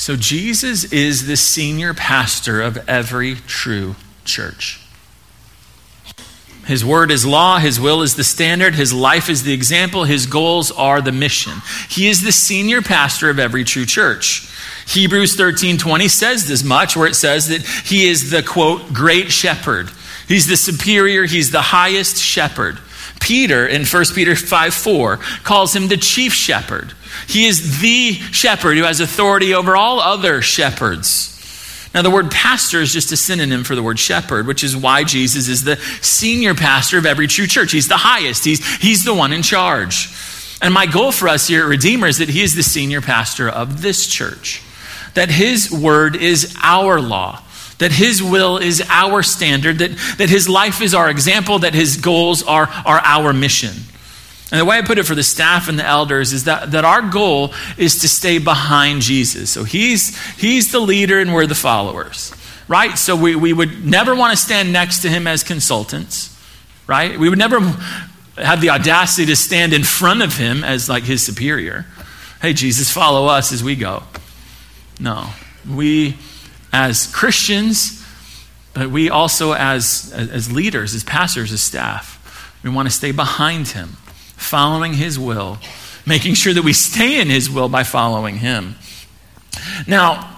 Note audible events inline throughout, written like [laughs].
So, Jesus is the senior pastor of every true church. His word is law, his will is the standard, his life is the example, his goals are the mission. He is the senior pastor of every true church. Hebrews 13:20 says this much where it says that he is the quote great shepherd. He's the superior, he's the highest shepherd. Peter in 1 Peter 5 4 calls him the chief shepherd. He is the shepherd who has authority over all other shepherds. Now, the word pastor is just a synonym for the word shepherd, which is why Jesus is the senior pastor of every true church. He's the highest, he's, he's the one in charge. And my goal for us here at Redeemer is that he is the senior pastor of this church, that his word is our law that his will is our standard, that, that his life is our example, that his goals are, are our mission. And the way I put it for the staff and the elders is that, that our goal is to stay behind Jesus. So he's, he's the leader and we're the followers, right? So we, we would never want to stand next to him as consultants, right? We would never have the audacity to stand in front of him as like his superior. Hey, Jesus, follow us as we go. No. We as Christians, but we also as, as leaders, as pastors, as staff, we want to stay behind him, following his will, making sure that we stay in his will by following him. Now,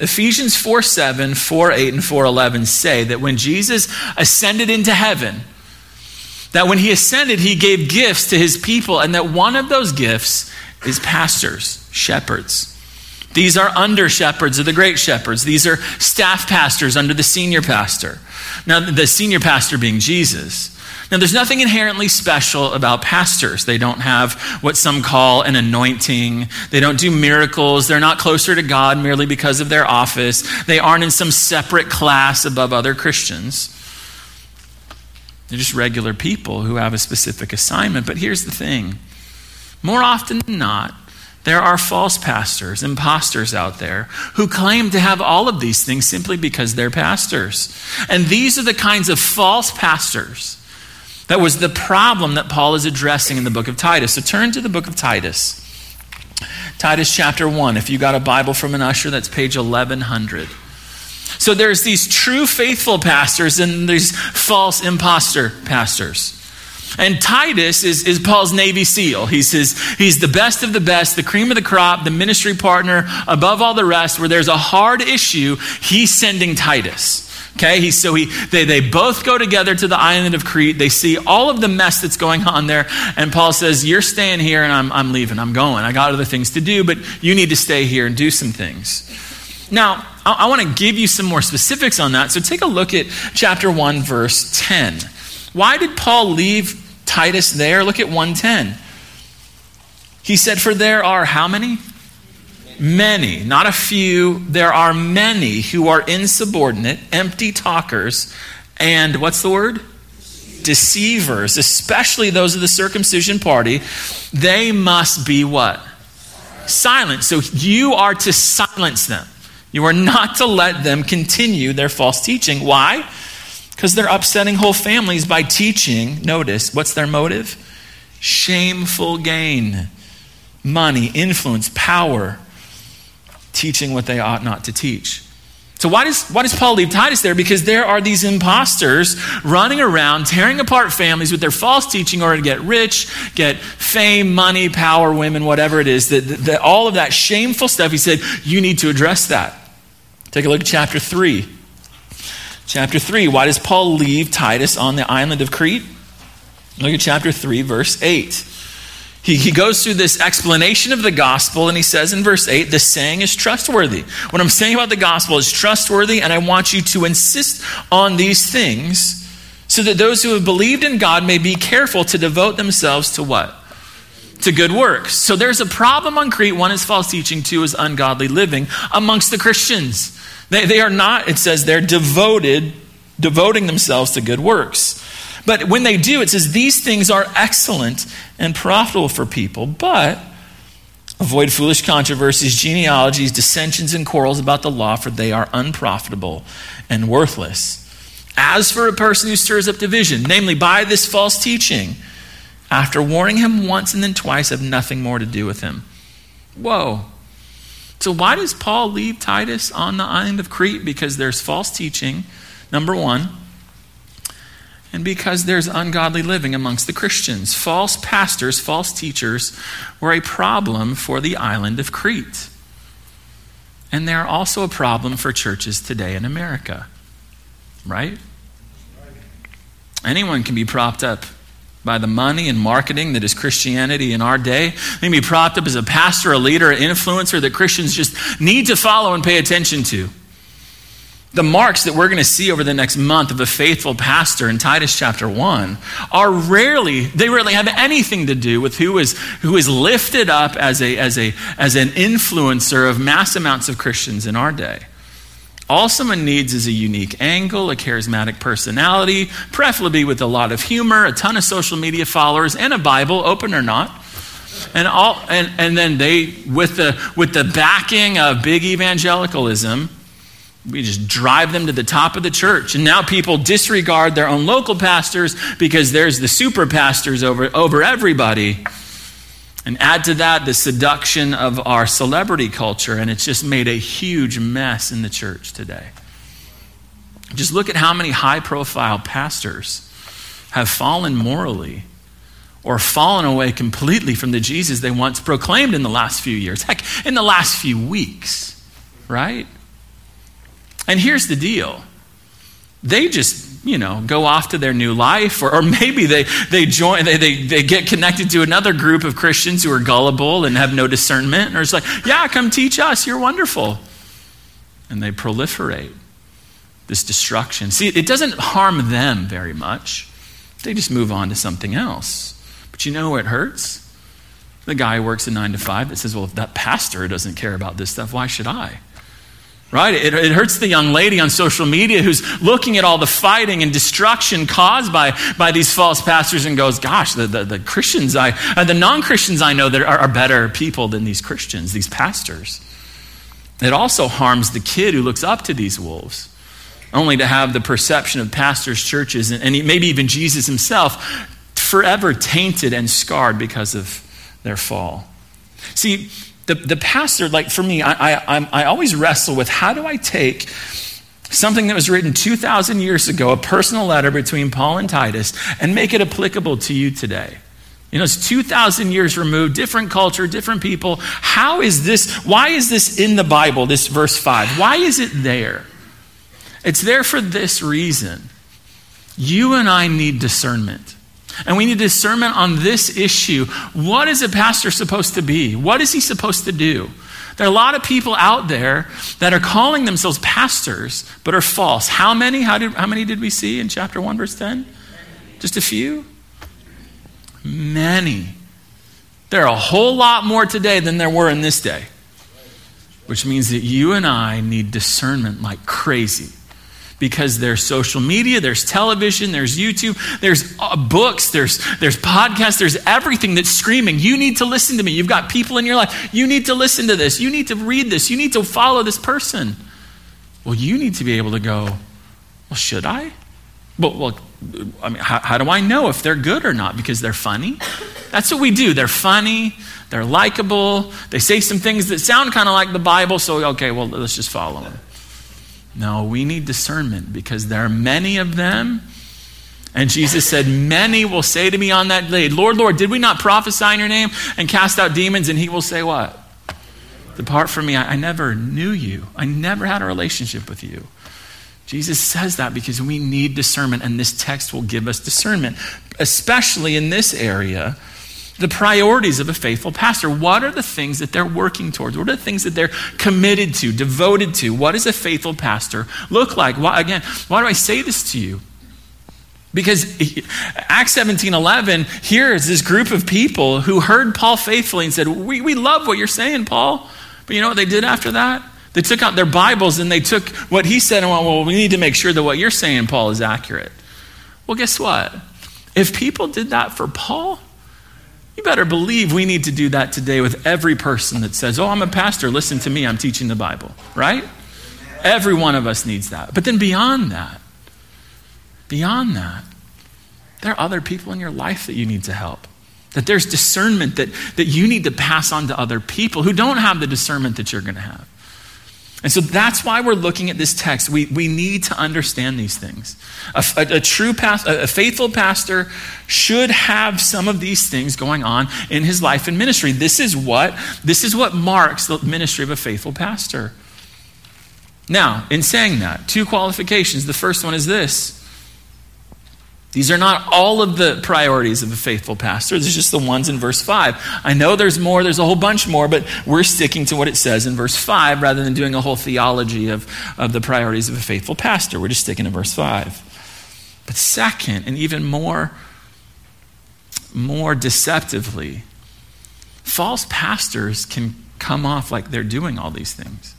Ephesians 4 7, 4 8, and 4 11 say that when Jesus ascended into heaven, that when he ascended, he gave gifts to his people, and that one of those gifts is pastors, shepherds. These are under shepherds of the great shepherds. These are staff pastors under the senior pastor. Now, the senior pastor being Jesus. Now, there's nothing inherently special about pastors. They don't have what some call an anointing. They don't do miracles. They're not closer to God merely because of their office. They aren't in some separate class above other Christians. They're just regular people who have a specific assignment. But here's the thing more often than not, there are false pastors, imposters out there who claim to have all of these things simply because they're pastors. And these are the kinds of false pastors that was the problem that Paul is addressing in the book of Titus. So turn to the book of Titus. Titus chapter 1. If you got a Bible from an usher, that's page 1100. So there's these true faithful pastors and these false impostor pastors. And Titus is, is Paul's Navy SEAL. He's, his, he's the best of the best, the cream of the crop, the ministry partner above all the rest. Where there's a hard issue, he's sending Titus. Okay, he, so he, they, they both go together to the island of Crete. They see all of the mess that's going on there. And Paul says, You're staying here and I'm, I'm leaving. I'm going. I got other things to do, but you need to stay here and do some things. Now, I, I want to give you some more specifics on that. So take a look at chapter 1, verse 10. Why did Paul leave Titus there? Look at 110. He said, For there are how many? Many, not a few. There are many who are insubordinate, empty talkers, and what's the word? Deceivers, especially those of the circumcision party. They must be what? Silent. So you are to silence them. You are not to let them continue their false teaching. Why? Because they're upsetting whole families by teaching, notice, what's their motive? Shameful gain, money, influence, power, teaching what they ought not to teach. So, why does, why does Paul leave Titus there? Because there are these imposters running around, tearing apart families with their false teaching in order to get rich, get fame, money, power, women, whatever it is. That, that, all of that shameful stuff, he said, you need to address that. Take a look at chapter 3. Chapter 3, why does Paul leave Titus on the island of Crete? Look at chapter 3, verse 8. He, he goes through this explanation of the gospel, and he says in verse 8, the saying is trustworthy. What I'm saying about the gospel is trustworthy, and I want you to insist on these things so that those who have believed in God may be careful to devote themselves to what? To good works. So there's a problem on Crete. One is false teaching, two is ungodly living amongst the Christians. They, they are not, it says they're devoted, devoting themselves to good works. But when they do, it says these things are excellent and profitable for people, but avoid foolish controversies, genealogies, dissensions, and quarrels about the law, for they are unprofitable and worthless. As for a person who stirs up division, namely by this false teaching, after warning him once and then twice, have nothing more to do with him. Whoa. So, why does Paul leave Titus on the island of Crete? Because there's false teaching, number one, and because there's ungodly living amongst the Christians. False pastors, false teachers were a problem for the island of Crete. And they're also a problem for churches today in America. Right? Anyone can be propped up by the money and marketing that is Christianity in our day. They can be propped up as a pastor, a leader, an influencer that Christians just need to follow and pay attention to. The marks that we're going to see over the next month of a faithful pastor in Titus chapter 1 are rarely, they rarely have anything to do with who is, who is lifted up as, a, as, a, as an influencer of mass amounts of Christians in our day. All someone needs is a unique angle, a charismatic personality, preferably with a lot of humor, a ton of social media followers, and a Bible, open or not. And, all, and, and then they, with the, with the backing of big evangelicalism, we just drive them to the top of the church. And now people disregard their own local pastors because there's the super pastors over, over everybody. And add to that the seduction of our celebrity culture, and it's just made a huge mess in the church today. Just look at how many high profile pastors have fallen morally or fallen away completely from the Jesus they once proclaimed in the last few years. Heck, in the last few weeks, right? And here's the deal they just you know, go off to their new life, or, or maybe they, they join, they, they, they get connected to another group of Christians who are gullible and have no discernment, or it's like, yeah, come teach us, you're wonderful. And they proliferate this destruction. See, it doesn't harm them very much. They just move on to something else. But you know where it hurts? The guy who works a nine to five that says, well, if that pastor doesn't care about this stuff, why should I? Right? It, it, hurts the young lady on social media who's looking at all the fighting and destruction caused by, by these false pastors and goes, Gosh, the, the, the Christians, I, uh, the non Christians I know that are, are better people than these Christians, these pastors. It also harms the kid who looks up to these wolves, only to have the perception of pastors, churches, and, and maybe even Jesus himself forever tainted and scarred because of their fall. See, the, the pastor, like for me, I, I, I always wrestle with how do I take something that was written 2,000 years ago, a personal letter between Paul and Titus, and make it applicable to you today? You know, it's 2,000 years removed, different culture, different people. How is this, why is this in the Bible, this verse 5? Why is it there? It's there for this reason. You and I need discernment. And we need discernment on this issue. What is a pastor supposed to be? What is he supposed to do? There are a lot of people out there that are calling themselves pastors, but are false. How many? How, did, how many did we see in chapter 1, verse 10? Just a few? Many. There are a whole lot more today than there were in this day, which means that you and I need discernment like crazy because there's social media, there's television, there's YouTube, there's uh, books, there's, there's podcasts, there's everything that's screaming, you need to listen to me. You've got people in your life, you need to listen to this, you need to read this, you need to follow this person. Well, you need to be able to go, well, should I? Well, well I mean, how, how do I know if they're good or not? Because they're funny. That's what we do. They're funny, they're likable, they say some things that sound kind of like the Bible, so okay, well, let's just follow them. No, we need discernment because there are many of them. And Jesus said, Many will say to me on that day, Lord, Lord, did we not prophesy in your name and cast out demons? And he will say, What? Depart from me. I, I never knew you. I never had a relationship with you. Jesus says that because we need discernment, and this text will give us discernment, especially in this area the priorities of a faithful pastor. What are the things that they're working towards? What are the things that they're committed to, devoted to? What does a faithful pastor look like? Why, again, why do I say this to you? Because Acts 17 11, here is this group of people who heard Paul faithfully and said, we, we love what you're saying, Paul. But you know what they did after that? They took out their Bibles and they took what he said and went, well, we need to make sure that what you're saying, Paul, is accurate. Well, guess what? If people did that for Paul, you better believe we need to do that today with every person that says, Oh, I'm a pastor, listen to me, I'm teaching the Bible, right? Every one of us needs that. But then beyond that, beyond that, there are other people in your life that you need to help. That there's discernment that, that you need to pass on to other people who don't have the discernment that you're going to have. And so that's why we're looking at this text. We, we need to understand these things. A, a, a true past, a, a faithful pastor should have some of these things going on in his life and ministry. This is what this is what marks the ministry of a faithful pastor. Now, in saying that, two qualifications. The first one is this these are not all of the priorities of a faithful pastor. These are just the ones in verse 5. I know there's more, there's a whole bunch more, but we're sticking to what it says in verse 5 rather than doing a whole theology of, of the priorities of a faithful pastor. We're just sticking to verse 5. But second, and even more, more deceptively, false pastors can come off like they're doing all these things.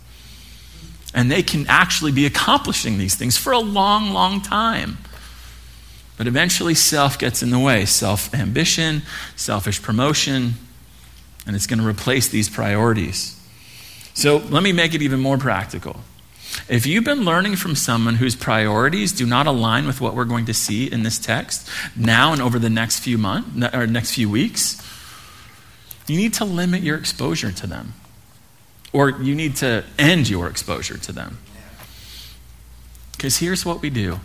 And they can actually be accomplishing these things for a long, long time. But eventually, self gets in the way self ambition, selfish promotion, and it's going to replace these priorities. So let me make it even more practical. If you've been learning from someone whose priorities do not align with what we're going to see in this text now and over the next few months or next few weeks, you need to limit your exposure to them. Or you need to end your exposure to them. Because here's what we do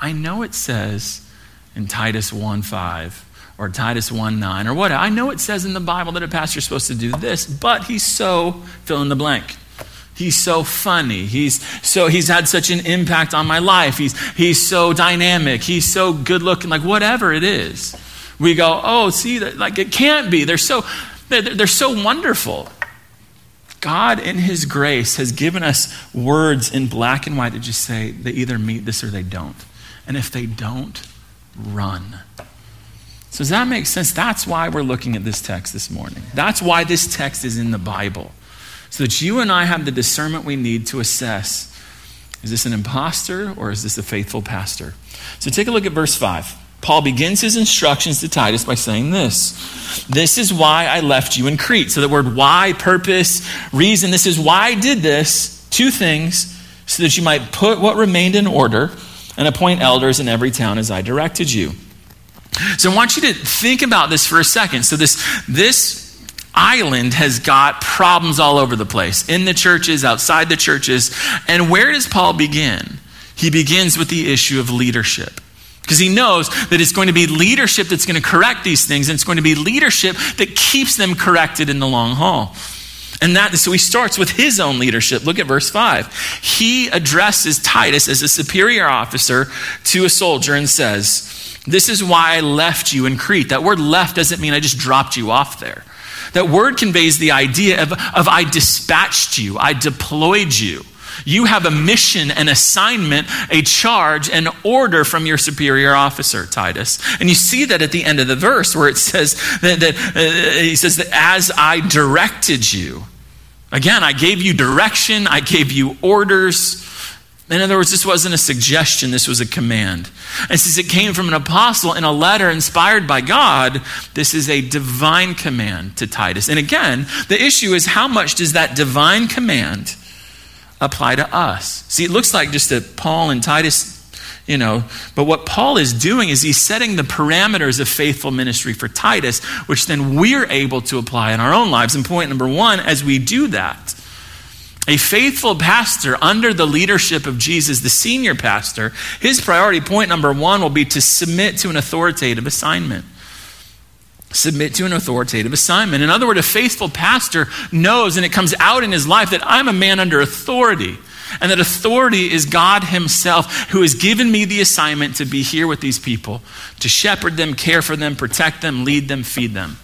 I know it says in Titus 1 5 or Titus 1 9 or what. I know it says in the Bible that a pastor's supposed to do this, but he's so fill in the blank. He's so funny. He's so he's had such an impact on my life. He's he's so dynamic. He's so good looking. Like whatever it is, we go. Oh, see that like it can't be. They're so they're, they're so wonderful. God, in His grace, has given us words in black and white that just say they either meet this or they don't. And if they don't, run. So, does that make sense? That's why we're looking at this text this morning. That's why this text is in the Bible. So that you and I have the discernment we need to assess is this an impostor or is this a faithful pastor? So, take a look at verse 5. Paul begins his instructions to Titus by saying this This is why I left you in Crete. So, the word why, purpose, reason, this is why I did this. Two things, so that you might put what remained in order and appoint elders in every town as I directed you. So I want you to think about this for a second. So this this island has got problems all over the place in the churches, outside the churches. And where does Paul begin? He begins with the issue of leadership. Because he knows that it's going to be leadership that's going to correct these things, and it's going to be leadership that keeps them corrected in the long haul. And that, so he starts with his own leadership. Look at verse 5. He addresses Titus as a superior officer to a soldier and says, This is why I left you in Crete. That word left doesn't mean I just dropped you off there. That word conveys the idea of, of I dispatched you, I deployed you. You have a mission, an assignment, a charge, an order from your superior officer, Titus. And you see that at the end of the verse where it says that, that uh, he says that as I directed you. Again, I gave you direction, I gave you orders. In other words, this wasn't a suggestion, this was a command. And since it came from an apostle in a letter inspired by God, this is a divine command to Titus. And again, the issue is how much does that divine command apply to us. See, it looks like just that Paul and Titus, you know, but what Paul is doing is he's setting the parameters of faithful ministry for Titus, which then we're able to apply in our own lives. And point number one, as we do that, a faithful pastor under the leadership of Jesus, the senior pastor, his priority point number one will be to submit to an authoritative assignment submit to an authoritative assignment. In other words, a faithful pastor knows, and it comes out in his life, that I'm a man under authority. And that authority is God Himself who has given me the assignment to be here with these people, to shepherd them, care for them, protect them, lead them, feed them.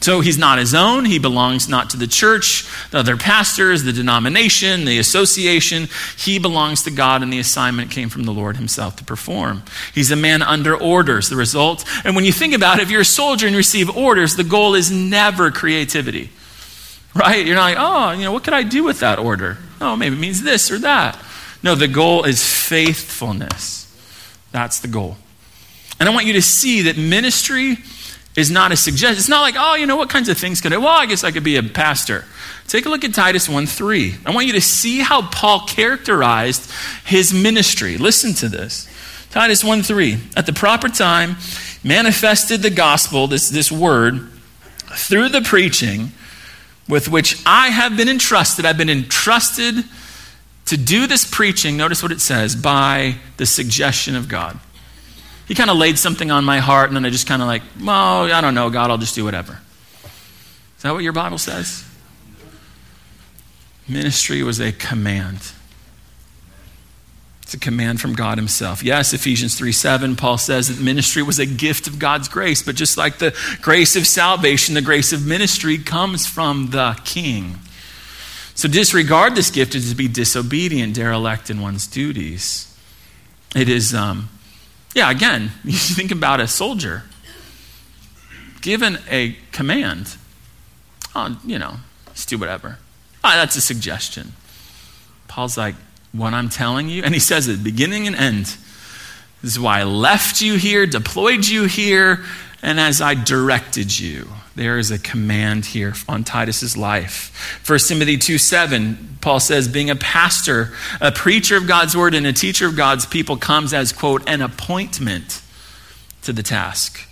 So he's not his own. He belongs not to the church, the other pastors, the denomination, the association. He belongs to God, and the assignment came from the Lord himself to perform. He's a man under orders, the result. And when you think about it, if you're a soldier and receive orders, the goal is never creativity. Right? You're not like, oh, you know, what could I do with that order? Oh, maybe it means this or that. No, the goal is faithfulness. That's the goal. And I want you to see that ministry is not a suggestion. It's not like, oh, you know, what kinds of things could I? Well, I guess I could be a pastor. Take a look at Titus 1 3. I want you to see how Paul characterized his ministry. Listen to this. Titus 1 3. At the proper time, manifested the gospel, this, this word, through the preaching with which I have been entrusted. I've been entrusted to do this preaching, notice what it says, by the suggestion of God. He kind of laid something on my heart, and then I just kind of like, well, I don't know, God, I'll just do whatever. Is that what your Bible says? Ministry was a command. It's a command from God Himself. Yes, Ephesians 3 7, Paul says that ministry was a gift of God's grace, but just like the grace of salvation, the grace of ministry comes from the King. So, disregard this gift is to be disobedient, derelict in one's duties. It is, um, yeah, again, [laughs] you think about a soldier given a command. Oh, you know, just do whatever. Oh, that's a suggestion. Paul's like, what I'm telling you. And he says it beginning and end. This is why I left you here, deployed you here, and as I directed you. There is a command here on Titus's life. 1 Timothy 2 7, Paul says, being a pastor, a preacher of God's word, and a teacher of God's people comes as, quote, an appointment to the task.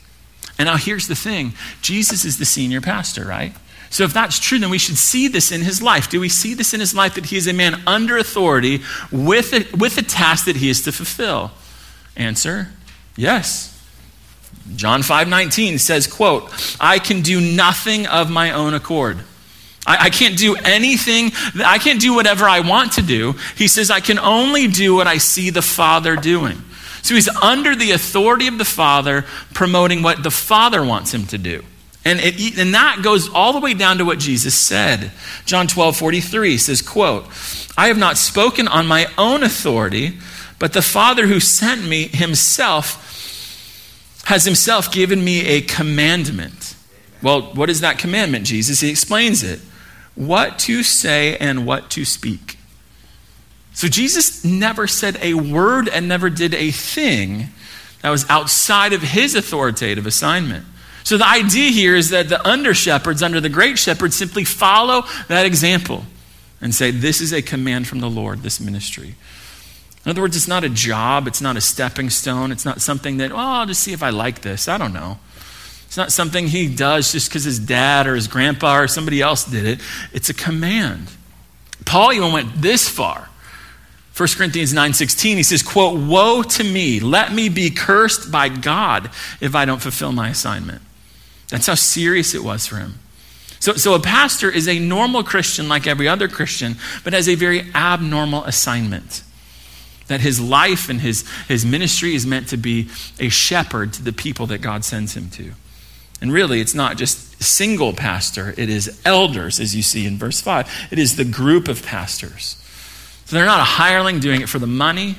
And now here's the thing Jesus is the senior pastor, right? So, if that's true, then we should see this in his life. Do we see this in his life that he is a man under authority with a, with a task that he is to fulfill? Answer yes. John 5 19 says, quote, I can do nothing of my own accord. I, I can't do anything, I can't do whatever I want to do. He says, I can only do what I see the Father doing. So he's under the authority of the Father, promoting what the Father wants him to do. And, it, and that goes all the way down to what Jesus said. John 12, 43 says, quote, I have not spoken on my own authority, but the Father who sent me himself has himself given me a commandment. Well, what is that commandment, Jesus? He explains it. What to say and what to speak. So Jesus never said a word and never did a thing that was outside of his authoritative assignment. So the idea here is that the under shepherds under the great shepherd simply follow that example and say, This is a command from the Lord, this ministry. In other words, it's not a job, it's not a stepping stone, it's not something that, oh, I'll just see if I like this. I don't know. It's not something he does just because his dad or his grandpa or somebody else did it. It's a command. Paul even went this far. 1 Corinthians 9:16 he says, quote, "Woe to me, let me be cursed by God if I don't fulfill my assignment." That's how serious it was for him. So, so a pastor is a normal Christian like every other Christian, but has a very abnormal assignment. That his life and his, his ministry is meant to be a shepherd to the people that God sends him to. And really, it's not just single pastor, it is elders, as you see in verse 5. It is the group of pastors. So they're not a hireling doing it for the money,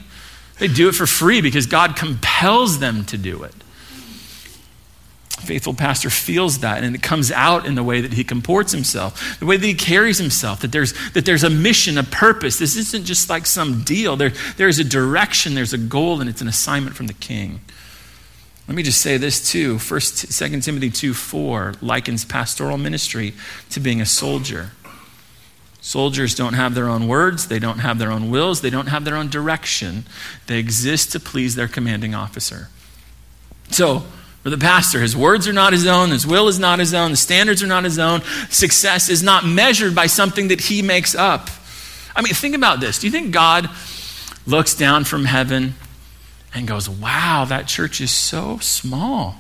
they do it for free because God compels them to do it faithful pastor feels that and it comes out in the way that he comports himself the way that he carries himself that there's that there's a mission a purpose. This isn't just like some deal. There, there's a direction there's a goal and it's an assignment from the king. Let me just say this too. First 2 timothy 2 4 likens pastoral ministry to being a soldier. Soldiers don't have their own words, they don't have their own wills, they don't have their own direction. They exist to please their commanding officer. So, for the pastor. His words are not his own, his will is not his own, the standards are not his own. Success is not measured by something that he makes up. I mean, think about this. Do you think God looks down from heaven and goes, Wow, that church is so small?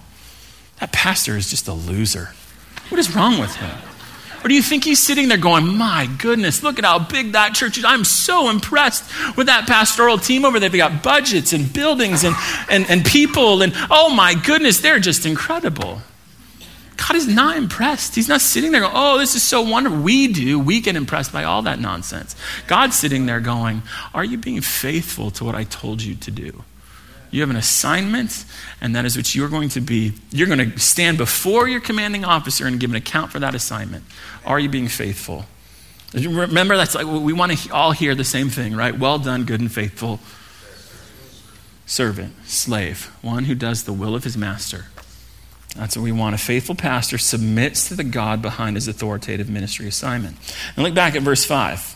That pastor is just a loser. What is wrong with him? Or do you think he's sitting there going, My goodness, look at how big that church is? I'm so impressed with that pastoral team over there. They got budgets and buildings and, and, and people, and oh my goodness, they're just incredible. God is not impressed. He's not sitting there going, Oh, this is so wonderful. We do. We get impressed by all that nonsense. God's sitting there going, Are you being faithful to what I told you to do? You have an assignment, and that is what you're going to be. You're going to stand before your commanding officer and give an account for that assignment. Are you being faithful? Remember, that's like we want to all hear the same thing, right? Well done, good and faithful servant, slave, one who does the will of his master. That's what we want. A faithful pastor submits to the God behind his authoritative ministry assignment. And look back at verse 5.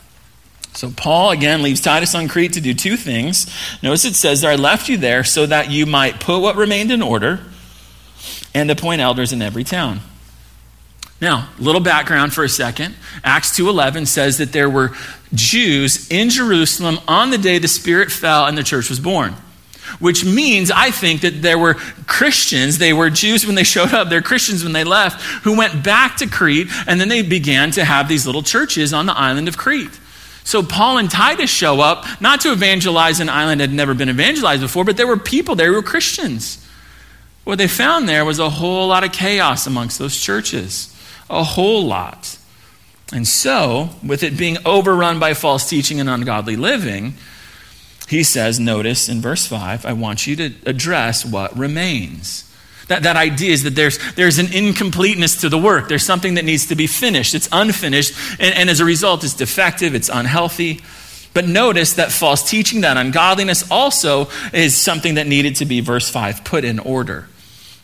So Paul again leaves Titus on Crete to do two things. Notice it says there, I left you there so that you might put what remained in order and appoint elders in every town. Now, a little background for a second. Acts 2:11 says that there were Jews in Jerusalem on the day the Spirit fell and the church was born. Which means, I think, that there were Christians, they were Jews when they [laughs] showed up, they're Christians when they left, who went back to Crete, and then they began to have these little churches on the island of Crete. So Paul and Titus show up, not to evangelize an island that had never been evangelized before, but there were people there who were Christians. What they found there was a whole lot of chaos amongst those churches a whole lot. And so, with it being overrun by false teaching and ungodly living, he says, notice in verse 5, I want you to address what remains. That, that idea is that there's, there's an incompleteness to the work. There's something that needs to be finished. It's unfinished, and, and as a result, it's defective, it's unhealthy. But notice that false teaching, that ungodliness, also is something that needed to be, verse 5, put in order.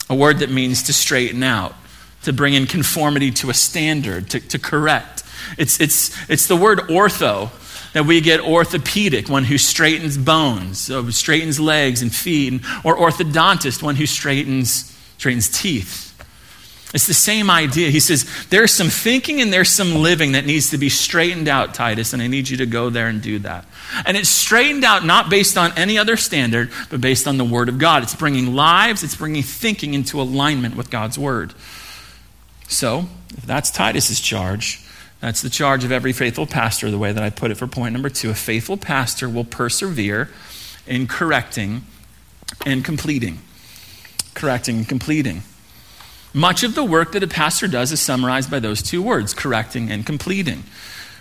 A word that means to straighten out to bring in conformity to a standard, to, to correct. It's, it's, it's the word ortho that we get orthopedic, one who straightens bones, so straightens legs and feet, or orthodontist, one who straightens, straightens teeth. It's the same idea. He says, There's some thinking and there's some living that needs to be straightened out, Titus, and I need you to go there and do that. And it's straightened out not based on any other standard, but based on the Word of God. It's bringing lives, it's bringing thinking into alignment with God's Word. So, if that's Titus's charge, that's the charge of every faithful pastor, the way that I put it for point number two. A faithful pastor will persevere in correcting and completing. Correcting and completing. Much of the work that a pastor does is summarized by those two words correcting and completing.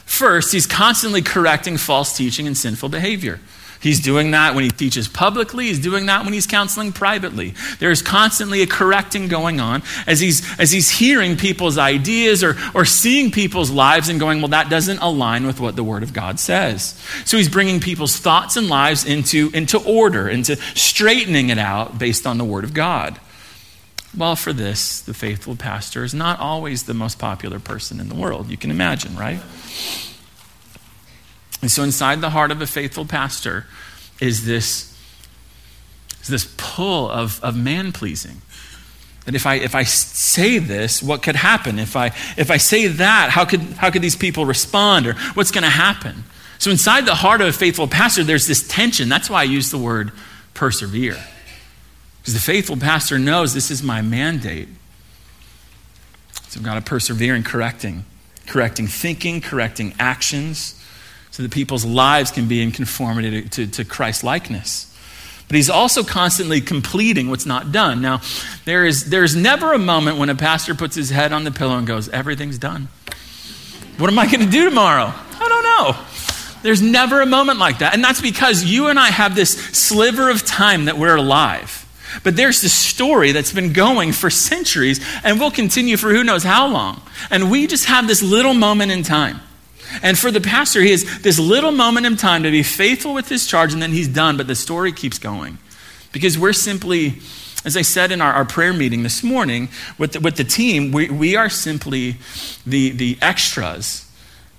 First, he's constantly correcting false teaching and sinful behavior. He's doing that when he teaches publicly. He's doing that when he's counseling privately. There's constantly a correcting going on as he's, as he's hearing people's ideas or, or seeing people's lives and going, well, that doesn't align with what the Word of God says. So he's bringing people's thoughts and lives into, into order, into straightening it out based on the Word of God. Well, for this, the faithful pastor is not always the most popular person in the world. You can imagine, right? And so, inside the heart of a faithful pastor is this, is this pull of, of man pleasing. That if I, if I say this, what could happen? If I, if I say that, how could, how could these people respond? Or what's going to happen? So, inside the heart of a faithful pastor, there's this tension. That's why I use the word persevere. Because the faithful pastor knows this is my mandate. So, I've got to persevere in correcting, correcting thinking, correcting actions so that people's lives can be in conformity to, to, to likeness. But he's also constantly completing what's not done. Now, there is there's never a moment when a pastor puts his head on the pillow and goes, Everything's done. What am I going to do tomorrow? I don't know. There's never a moment like that. And that's because you and I have this sliver of time that we're alive. But there's this story that's been going for centuries and will continue for who knows how long. And we just have this little moment in time. And for the pastor, he has this little moment in time to be faithful with his charge, and then he's done, but the story keeps going. Because we're simply, as I said in our, our prayer meeting this morning with the, with the team, we, we are simply the, the extras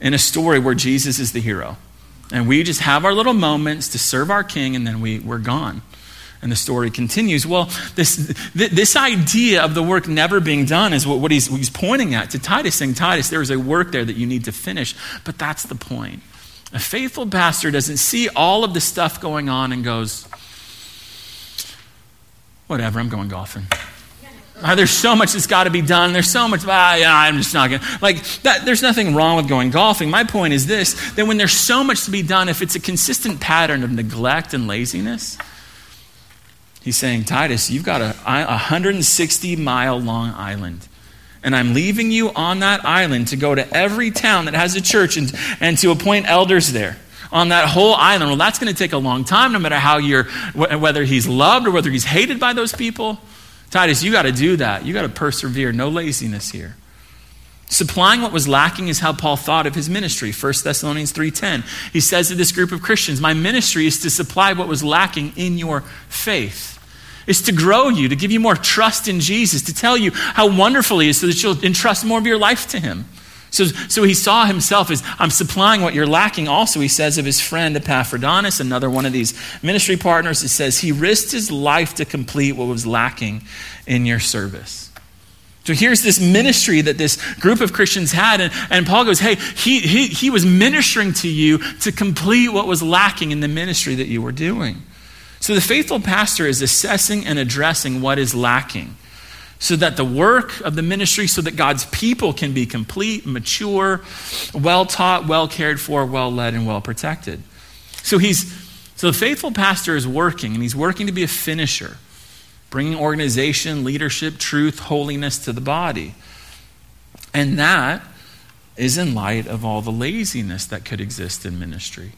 in a story where Jesus is the hero. And we just have our little moments to serve our king, and then we, we're gone. And the story continues. Well, this, this idea of the work never being done is what, what he's, he's pointing at to Titus, saying, Titus, there is a work there that you need to finish. But that's the point. A faithful pastor doesn't see all of the stuff going on and goes, whatever, I'm going golfing. Uh, there's so much that's got to be done. There's so much, ah, yeah, I'm just not going to. Like, that, there's nothing wrong with going golfing. My point is this that when there's so much to be done, if it's a consistent pattern of neglect and laziness, He's saying, Titus, you've got a 160 mile long island. And I'm leaving you on that island to go to every town that has a church and, and to appoint elders there on that whole island. Well, that's going to take a long time, no matter how you're, whether he's loved or whether he's hated by those people. Titus, you got to do that. You got to persevere. No laziness here. Supplying what was lacking is how Paul thought of his ministry. 1 Thessalonians 3:10. He says to this group of Christians, "My ministry is to supply what was lacking in your faith." Is to grow you, to give you more trust in Jesus, to tell you how wonderful He is so that you'll entrust more of your life to Him. So, so he saw himself as I'm supplying what you're lacking. Also, he says of his friend Epaphroditus, another one of these ministry partners, it says he risked his life to complete what was lacking in your service. So here's this ministry that this group of Christians had, and, and Paul goes, Hey, he, he, he was ministering to you to complete what was lacking in the ministry that you were doing. So the faithful pastor is assessing and addressing what is lacking so that the work of the ministry, so that God's people can be complete, mature, well taught, well cared for, well led, and well protected. So he's so the faithful pastor is working, and he's working to be a finisher bringing organization, leadership, truth, holiness to the body. And that is in light of all the laziness that could exist in ministry.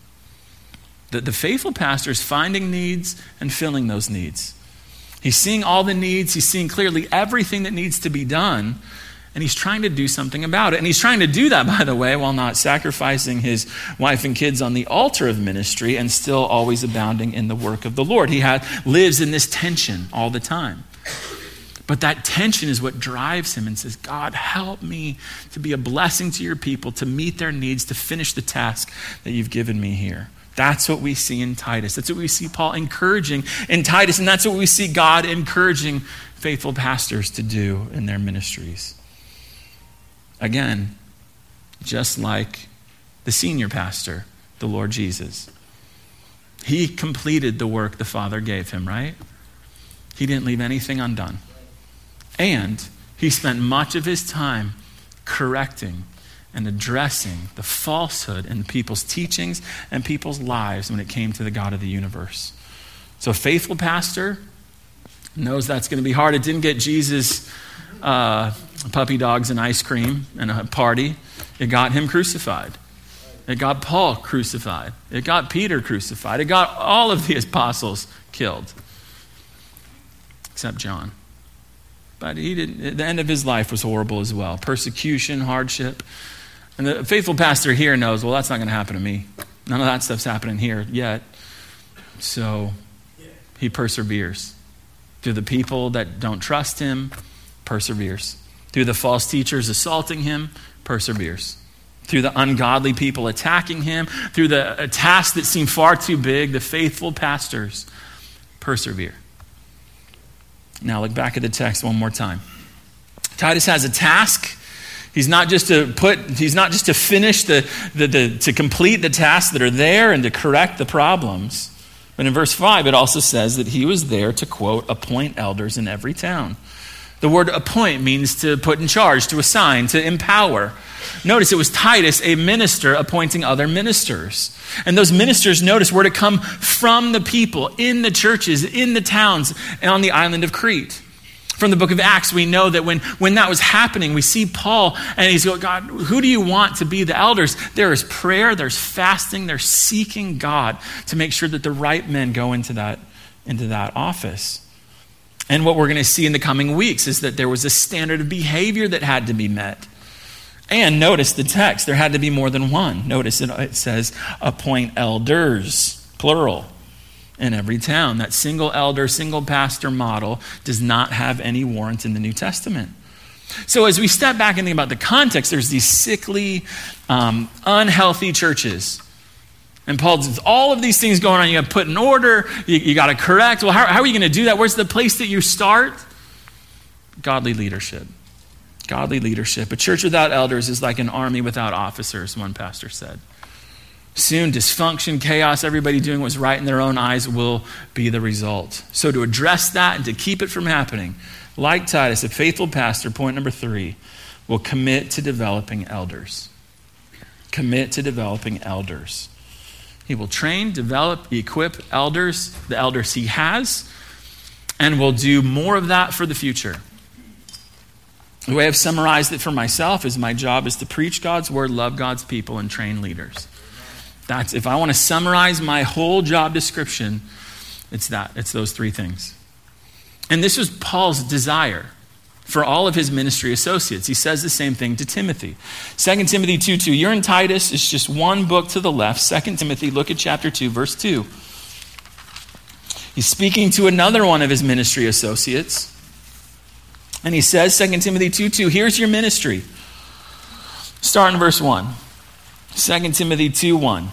That the faithful pastor is finding needs and filling those needs. He's seeing all the needs, he's seeing clearly everything that needs to be done, and he's trying to do something about it. And he's trying to do that, [laughs] by the way, while not sacrificing his wife and kids on the altar of ministry and still always abounding in the work of the Lord. He lives in this tension all the time. But that tension is what drives him and says, God, help me to be a blessing to your people, to meet their needs, to finish the task that you've given me here. That's what we see in Titus. That's what we see Paul encouraging in Titus. And that's what we see God encouraging faithful pastors to do in their ministries. Again, just like the senior pastor, the Lord Jesus. He completed the work the Father gave him, right? He didn't leave anything undone. And he spent much of his time correcting and addressing the falsehood in people's teachings and people's lives when it came to the God of the universe. So, a faithful pastor knows that's going to be hard. It didn't get Jesus uh, puppy dogs and ice cream and a party. It got him crucified. It got Paul crucified. It got Peter crucified. It got all of the apostles killed, except John. But he didn't, the end of his life was horrible as well persecution, hardship. And the faithful pastor here knows, well, that's not going to happen to me. None of that stuff's happening here yet. So he perseveres. Through the people that don't trust him, perseveres. Through the false teachers assaulting him, perseveres. Through the ungodly people attacking him, through the uh, tasks that seem far too big, the faithful pastors persevere. Now look back at the text one more time. Titus has a task. He's not just to put, he's not just to finish the, the, the, to complete the tasks that are there and to correct the problems. But in verse 5, it also says that he was there to, quote, appoint elders in every town. The word appoint means to put in charge, to assign, to empower. Notice it was Titus, a minister, appointing other ministers. And those ministers, notice, were to come from the people, in the churches, in the towns, and on the island of Crete. From the book of Acts, we know that when, when that was happening, we see Paul and he's going, God, who do you want to be the elders? There is prayer, there's fasting, they're seeking God to make sure that the right men go into that, into that office. And what we're going to see in the coming weeks is that there was a standard of behavior that had to be met. And notice the text, there had to be more than one. Notice it, it says, appoint elders, plural, in every town. That single elder, single pastor model does not have any warrant in the New Testament. So, as we step back and think about the context, there's these sickly, um, unhealthy churches and Paul says, all of these things going on, you got to put in order, you, you got to correct. Well, how, how are you going to do that? Where's the place that you start? Godly leadership. Godly leadership. A church without elders is like an army without officers, one pastor said. Soon, dysfunction, chaos, everybody doing what's right in their own eyes will be the result. So, to address that and to keep it from happening, like Titus, a faithful pastor, point number three, will commit to developing elders. Commit to developing elders. He will train, develop, equip elders, the elders he has, and will do more of that for the future. The way I've summarized it for myself is my job is to preach God's word, love God's people, and train leaders. That's if I want to summarize my whole job description, it's that. It's those three things. And this was Paul's desire for all of his ministry associates. He says the same thing to Timothy. 2 Timothy 2 2. You're in Titus, it's just one book to the left. 2 Timothy, look at chapter 2, verse 2. He's speaking to another one of his ministry associates. And he says, 2 Timothy 2 2, here's your ministry. Start in verse 1. 2 Timothy 2 1.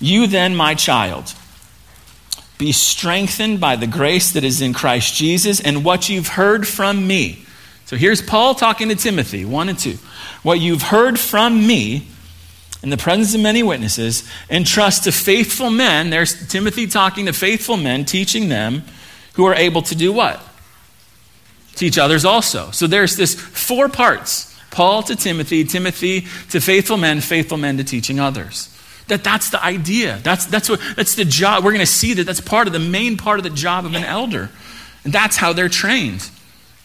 You then, my child, be strengthened by the grace that is in Christ Jesus and what you've heard from me. So here's Paul talking to Timothy, 1 and 2. What you've heard from me in the presence of many witnesses, entrust to faithful men. There's Timothy talking to faithful men, teaching them who are able to do what? Teach others also. So there's this four parts Paul to Timothy, Timothy to faithful men, faithful men to teaching others. That that's the idea. That's, that's, what, that's the job. We're going to see that that's part of the main part of the job of an elder. And that's how they're trained.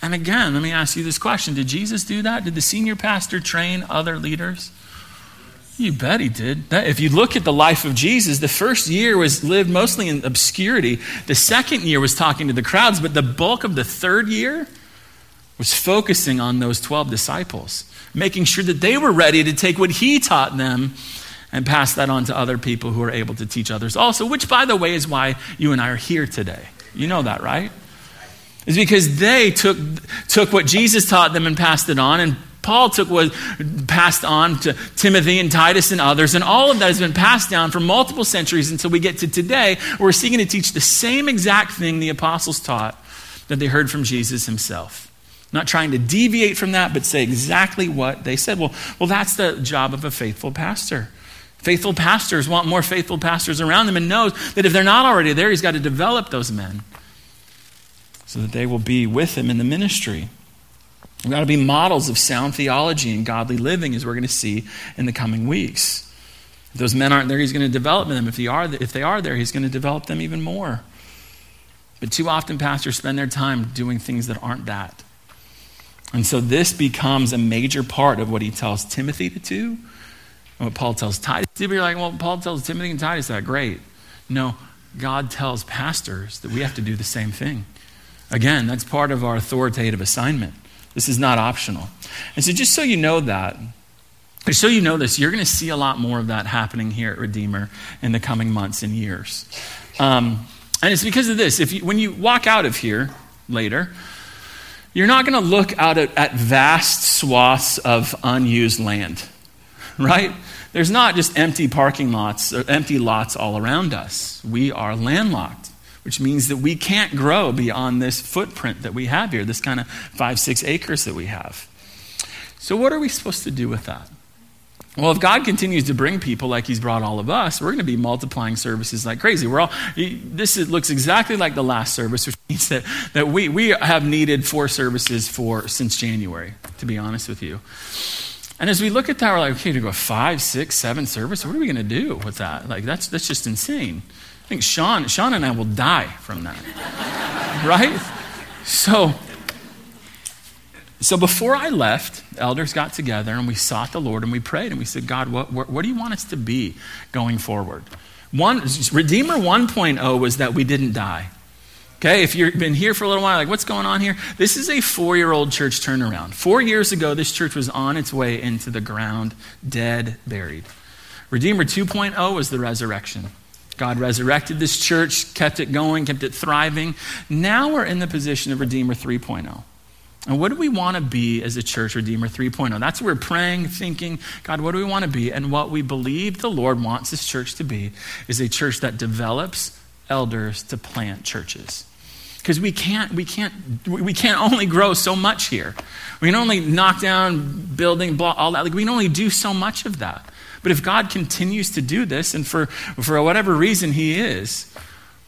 And again, let me ask you this question Did Jesus do that? Did the senior pastor train other leaders? You bet he did. If you look at the life of Jesus, the first year was lived mostly in obscurity. The second year was talking to the crowds, but the bulk of the third year was focusing on those 12 disciples, making sure that they were ready to take what he taught them and pass that on to other people who are able to teach others also, which, by the way, is why you and I are here today. You know that, right? Is because they took, took what Jesus taught them and passed it on, and Paul took was passed on to Timothy and Titus and others, and all of that has been passed down for multiple centuries until we get to today. Where we're seeking to teach the same exact thing the apostles taught that they heard from Jesus himself. Not trying to deviate from that, but say exactly what they said. Well, well, that's the job of a faithful pastor. Faithful pastors want more faithful pastors around them and knows that if they're not already there, he's got to develop those men so that they will be with him in the ministry. We've got to be models of sound theology and godly living, as we're going to see in the coming weeks. If those men aren't there, he's going to develop them. If they are, if they are there, he's going to develop them even more. But too often, pastors spend their time doing things that aren't that. And so this becomes a major part of what he tells Timothy to do, and what Paul tells Titus to do. You're like, well, Paul tells Timothy and Titus that. Great. No, God tells pastors that we have to do the same thing. Again, that's part of our authoritative assignment. This is not optional. And so, just so you know that, just so you know this, you're going to see a lot more of that happening here at Redeemer in the coming months and years. Um, and it's because of this. If you, when you walk out of here later, you're not going to look out at, at vast swaths of unused land, [laughs] right? There's not just empty parking lots or empty lots all around us. We are landlocked which means that we can't grow beyond this footprint that we have here, this kind of five, six acres that we have. So, what are we supposed to do with that? Well, if God continues to bring people like He's brought all of us, we're going to be multiplying services like crazy. We're all this is, looks exactly like the last service, which means that, that we, we have needed four services for since January, to be honest with you. And as we look at that, we're like, okay, to go five, six, seven service, what are we going to do with that? Like that's that's just insane. I think Sean, Sean and I will die from that. [laughs] right? So, so before I left, elders got together and we sought the Lord and we prayed and we said, God, what, what, what do you want us to be going forward? One, Redeemer 1.0 was that we didn't die. Okay, if you've been here for a little while, like, what's going on here? This is a four year old church turnaround. Four years ago, this church was on its way into the ground, dead, buried. Redeemer 2.0 was the resurrection. God resurrected this church, kept it going, kept it thriving. Now we're in the position of Redeemer 3.0. And what do we want to be as a church, Redeemer 3.0? That's what we're praying, thinking, God, what do we want to be? And what we believe the Lord wants this church to be is a church that develops elders to plant churches. Because we can't, we, can't, we can't only grow so much here. We can only knock down building, all that. Like, we can only do so much of that. But if God continues to do this, and for, for whatever reason He is,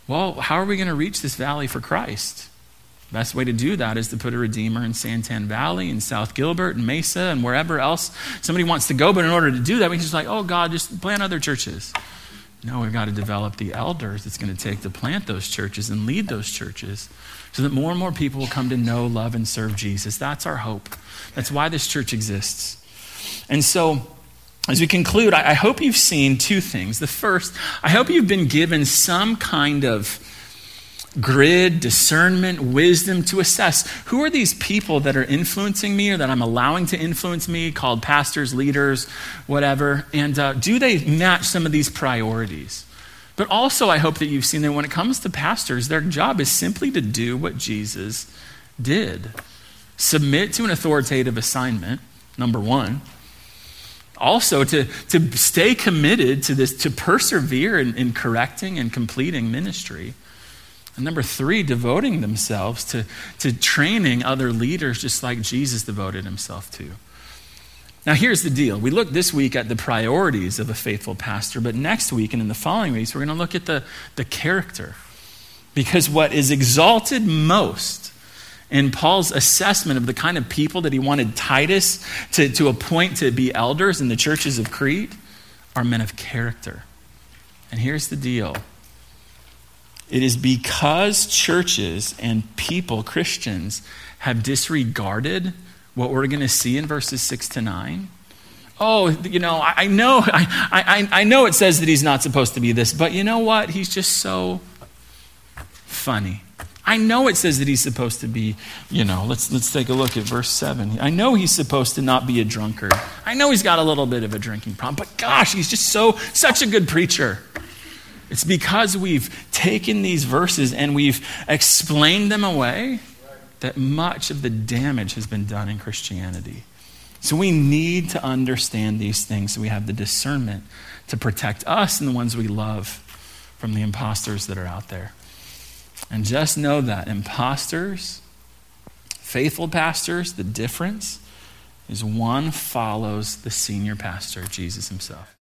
well, how are we going to reach this valley for Christ? Best way to do that is to put a Redeemer in Santan Valley, in South Gilbert, and Mesa, and wherever else somebody wants to go. But in order to do that, we can just like, oh, God, just plant other churches. No, we've got to develop the elders it's going to take to plant those churches and lead those churches so that more and more people will come to know, love, and serve Jesus. That's our hope. That's why this church exists. And so, as we conclude, I, hope you've seen two things. The first, I hope you've been given some kind of grid, discernment, wisdom to assess who are these people that are influencing me or that I'm allowing to influence me, called pastors, leaders, whatever, and uh, do they match some of these priorities? But also, I hope that you've seen that when it comes to pastors, their job is simply to do what Jesus did submit to an authoritative assignment, number one Also, to, to stay committed to this, to persevere in, in correcting and completing ministry. And number three, devoting themselves to, to training other leaders just like Jesus devoted himself to. Now, here's the deal. We looked this week at the priorities of a faithful pastor, but next week and in the following weeks, we're going to look at the, the character. Because what is exalted most in Paul's assessment of the kind of people that he wanted Titus to, to appoint to be elders in the churches of Crete are men of character. And here's the deal it is because churches and people, Christians, have disregarded what we're going to see in verses 6 to 9. Oh, you know, I, I know, [laughs] I, I, I know it says that he's not supposed to be this, but you know what? He's just so funny. I know it says that he's supposed to be, you know, let's, let's take a look at verse 7. I know he's supposed to not be a drunkard. I know he's got a little bit of a drinking problem, but gosh, he's just so, such a good preacher. It's because we've taken these verses and we've explained them away that much of the damage has been done in Christianity. So we need to understand these things so we have the discernment to protect us and the ones we love from the imposters that are out there. And just know that imposters, faithful pastors, the difference is one follows the senior pastor, Jesus himself.